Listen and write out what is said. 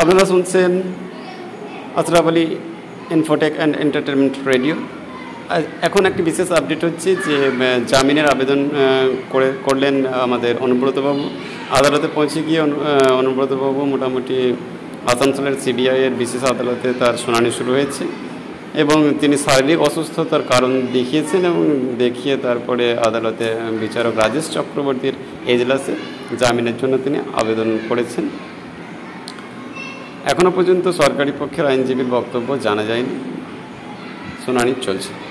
আপনারা শুনছেন Ashraf infotech and entertainment radio এখন একটি বিশেষ আপডেট হচ্ছে যে জামিনের আবেদন করে, করলেন আমাদের অনুব্রতবাবু। আদালতে পৌঁছে গিয়ে অনুব্রতবাবু মোটামুটি আসানসোলের সিবিআইয়ের বিশেষ আদালতে তার শুনানি শুরু হয়েছে এবং তিনি শারীরিক অসুস্থতার কারণ দেখিয়েছেন এবং দেখিয়ে তারপরে আদালতে বিচারক রাজেশ চক্রবর্তীর এজলাসে জামিনের জন্য তিনি আবেদন করেছেন। এখনও পর্যন্ত সরকারি পক্ষের আইনজীবীর বক্তব্য জানা যায়নি। শুনানি চলছে।